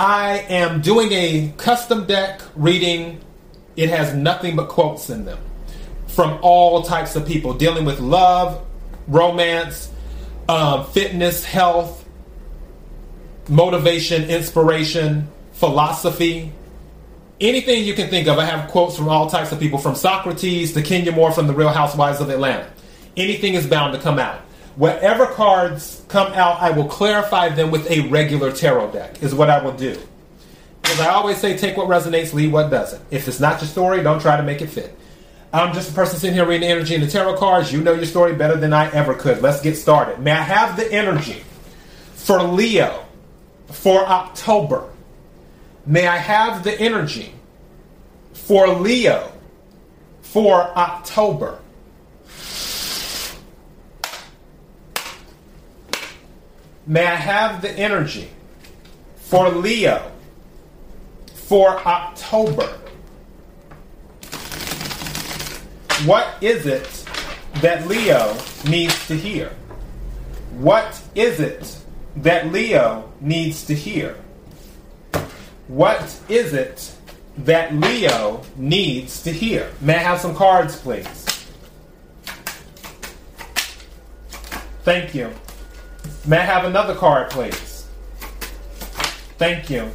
I am doing a custom deck reading. It has nothing but quotes in them from all types of people dealing with love, romance, um, fitness, health, motivation, inspiration, philosophy, anything you can think of. I have quotes from all types of people, from Socrates to Kenya Moore from the Real Housewives of Atlanta. Anything is bound to come out. Whatever cards come out, I will clarify them with a regular tarot deck, is what I will do. Because I always say, take what resonates, leave what doesn't. If it's not your story, don't try to make it fit. I'm just a person sitting here reading energy in the tarot cards. You know your story better than I ever could. Let's get started. May I have the energy for Leo for October? May I have the energy for Leo for October? May I have the energy for Leo for October? What is it that Leo needs to hear? What is it that Leo needs to hear? What is it that Leo needs to hear? May I have some cards, please? Thank you. May I have another card, please? Thank you.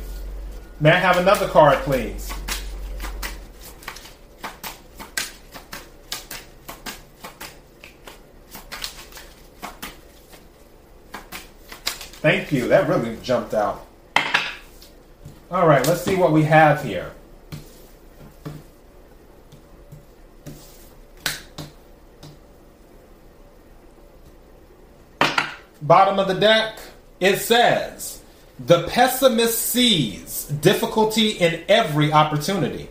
May I have another card, please? Thank you. That really jumped out. All right, let's see what we have here. Bottom of the deck, it says, The pessimist sees difficulty in every opportunity.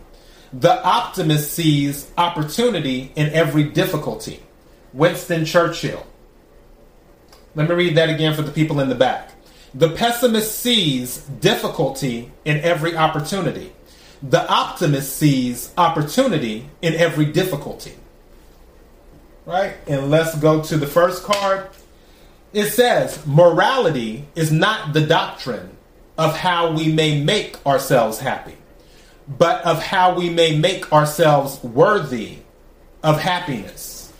The optimist sees opportunity in every difficulty. Winston Churchill. Let me read that again for the people in the back. The pessimist sees difficulty in every opportunity. The optimist sees opportunity in every difficulty. Right? And let's go to the first card. It says, morality is not the doctrine of how we may make ourselves happy, but of how we may make ourselves worthy of happiness.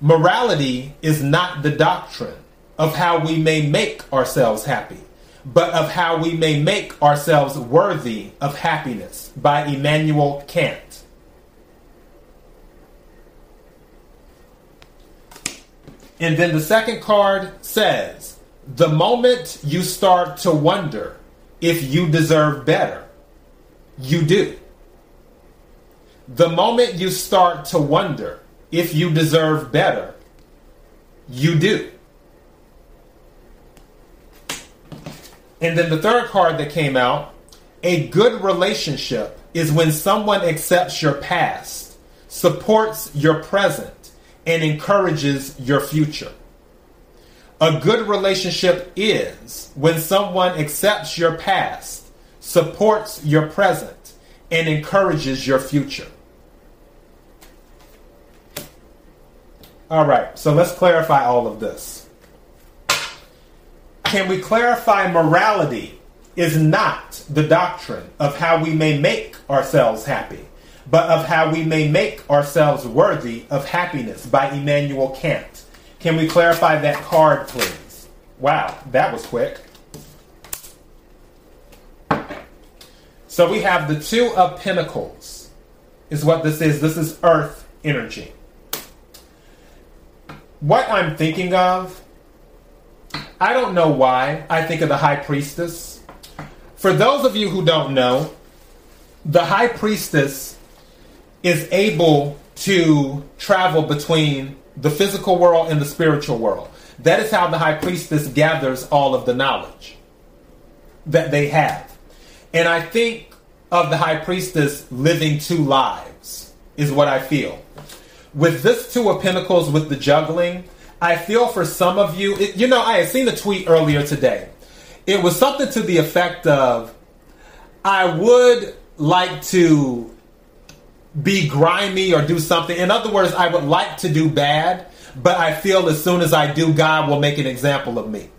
Morality is not the doctrine of how we may make ourselves happy, but of how we may make ourselves worthy of happiness by Immanuel Kant. And then the second card says, the moment you start to wonder if you deserve better, you do. The moment you start to wonder if you deserve better, you do. And then the third card that came out a good relationship is when someone accepts your past, supports your present, and encourages your future. A good relationship is when someone accepts your past, supports your present, and encourages your future. All right, so let's clarify all of this. Can we clarify morality is not the doctrine of how we may make ourselves happy? But of how we may make ourselves worthy of happiness by Immanuel Kant. Can we clarify that card, please? Wow, that was quick. So we have the Two of Pentacles, is what this is. This is Earth energy. What I'm thinking of, I don't know why I think of the High Priestess. For those of you who don't know, the High Priestess is able to travel between the physical world and the spiritual world. That is how the high priestess gathers all of the knowledge. that they have. And I think of the high priestess living two lives, is what I feel. With this Two of Pentacles with the juggling, I feel for some of you, it, you know, I had seen a tweet earlier today. It was something to the effect of, I would like to be grimy or do something. In other words, I would like to do bad, but I feel as soon as I do, God will make an example of me.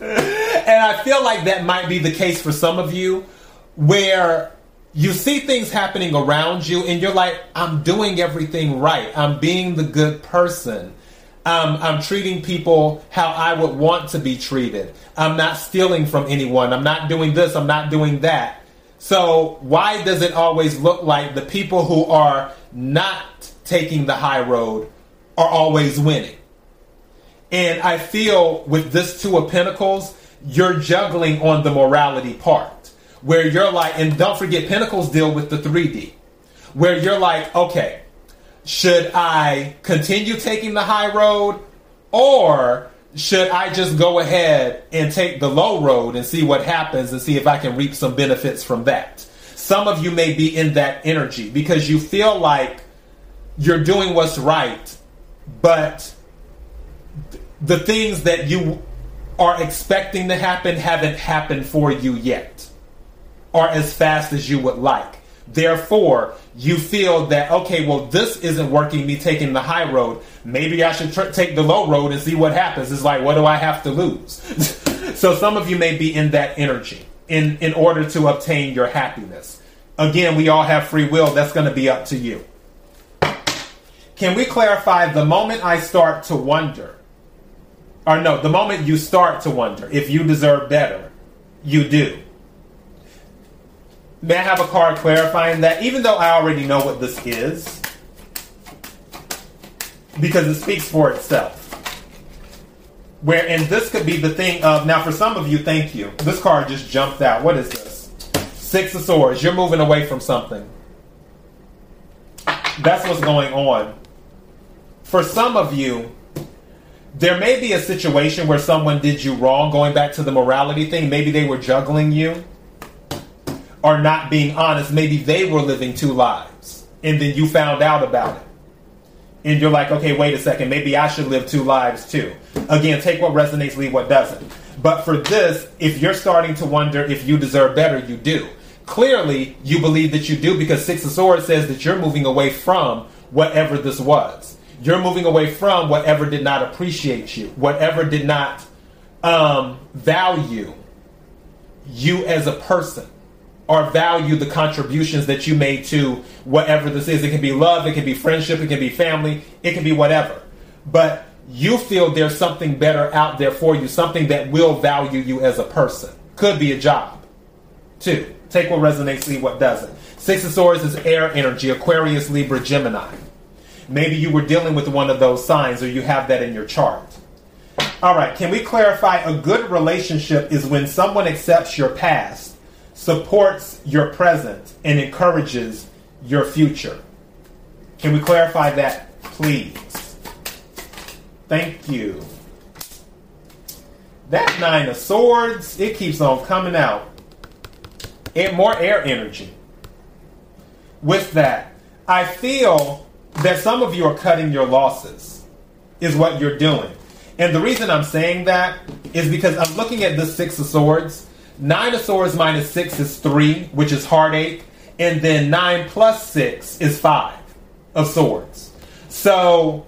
and I feel like that might be the case for some of you, where you see things happening around you and you're like, I'm doing everything right. I'm being the good person. Um, I'm treating people how I would want to be treated. I'm not stealing from anyone. I'm not doing this. I'm not doing that. So, why does it always look like the people who are not taking the high road are always winning? And I feel with this Two of Pentacles, you're juggling on the morality part where you're like, and don't forget, Pentacles deal with the 3D, where you're like, okay, should I continue taking the high road or should I just go ahead and take the low road and see what happens and see if I can reap some benefits from that? Some of you may be in that energy because you feel like you're doing what's right, but the things that you are expecting to happen haven't happened for you yet or as fast as you would like. Therefore, you feel that, okay, well, this isn't working, me taking the high road. Maybe I should tr- take the low road and see what happens. It's like, what do I have to lose? so some of you may be in that energy in, in order to obtain your happiness. Again, we all have free will. That's going to be up to you. Can we clarify the moment I start to wonder, or no, the moment you start to wonder if you deserve better, you do. May I have a card clarifying that? Even though I already know what this is, because it speaks for itself. Where, and this could be the thing of, now for some of you, thank you. This card just jumped out. What is this? Six of Swords. You're moving away from something. That's what's going on. For some of you, there may be a situation where someone did you wrong, going back to the morality thing. Maybe they were juggling you or not being honest. Maybe they were living two lives and then you found out about it. And you're like, okay, wait a second, maybe I should live two lives too. Again, take what resonates, leave what doesn't. But for this, if you're starting to wonder if you deserve better, you do. Clearly, you believe that you do because Six of Swords says that you're moving away from whatever this was. You're moving away from whatever did not appreciate you, whatever did not um, value you as a person or value the contributions that you made to whatever this is. It can be love, it can be friendship, it can be family, it can be whatever. But you feel there's something better out there for you, something that will value you as a person. Could be a job. Two, take what resonates, leave what doesn't. Six of Swords is air energy, Aquarius, Libra, Gemini. Maybe you were dealing with one of those signs or you have that in your chart. All right, can we clarify a good relationship is when someone accepts your past supports your present and encourages your future. Can we clarify that, please? Thank you. That Nine of Swords, it keeps on coming out. And more air energy. With that, I feel that some of you are cutting your losses, is what you're doing. And the reason I'm saying that is because I'm looking at the Six of Swords Nine of swords minus six is three, which is heartache. And then nine plus six is five of swords. So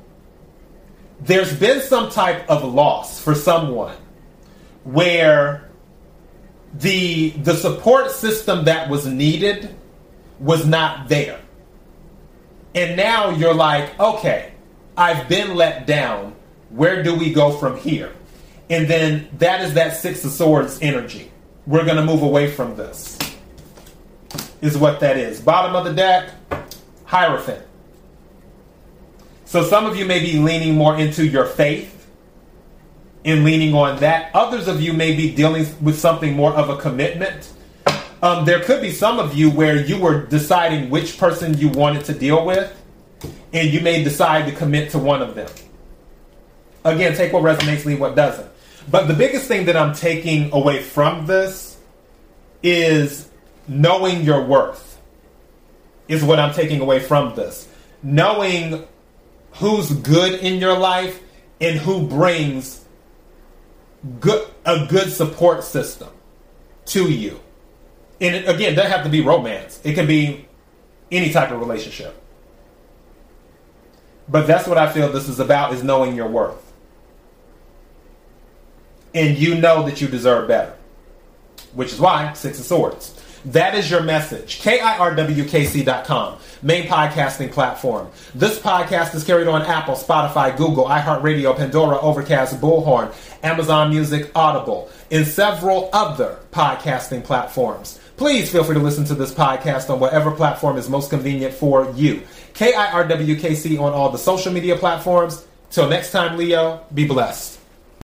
there's been some type of loss for someone where the the support system that was needed was not there. And now you're like, okay, I've been let down. Where do we go from here? And then that is that Six of Swords energy we're going to move away from this. Is what that is. Bottom of the deck, Hierophant. So some of you may be leaning more into your faith in leaning on that. Others of you may be dealing with something more of a commitment. Um, there could be some of you where you were deciding which person you wanted to deal with, and you may decide to commit to one of them. Again, take what resonates, leave what doesn't. But the biggest thing that I'm taking away from this is knowing your worth, is what I'm taking away from this. Knowing who's good in your life and who brings good a good support system to you. And again, doesn't have to be romance. It can be any type of relationship. But that's what I feel this is about is knowing your worth. And you know that you deserve better. Which is why Six of Swords. That is your message. KIRWKC.com, main podcasting platform. This podcast is carried on Apple, Spotify, Google, iHeartRadio, Pandora, Overcast, Bullhorn, Amazon Music, Audible, and several other podcasting platforms. Please feel free to listen to this podcast on whatever platform is most convenient for you. KIRWKC on all the social media platforms. Till next time, Leo, be blessed.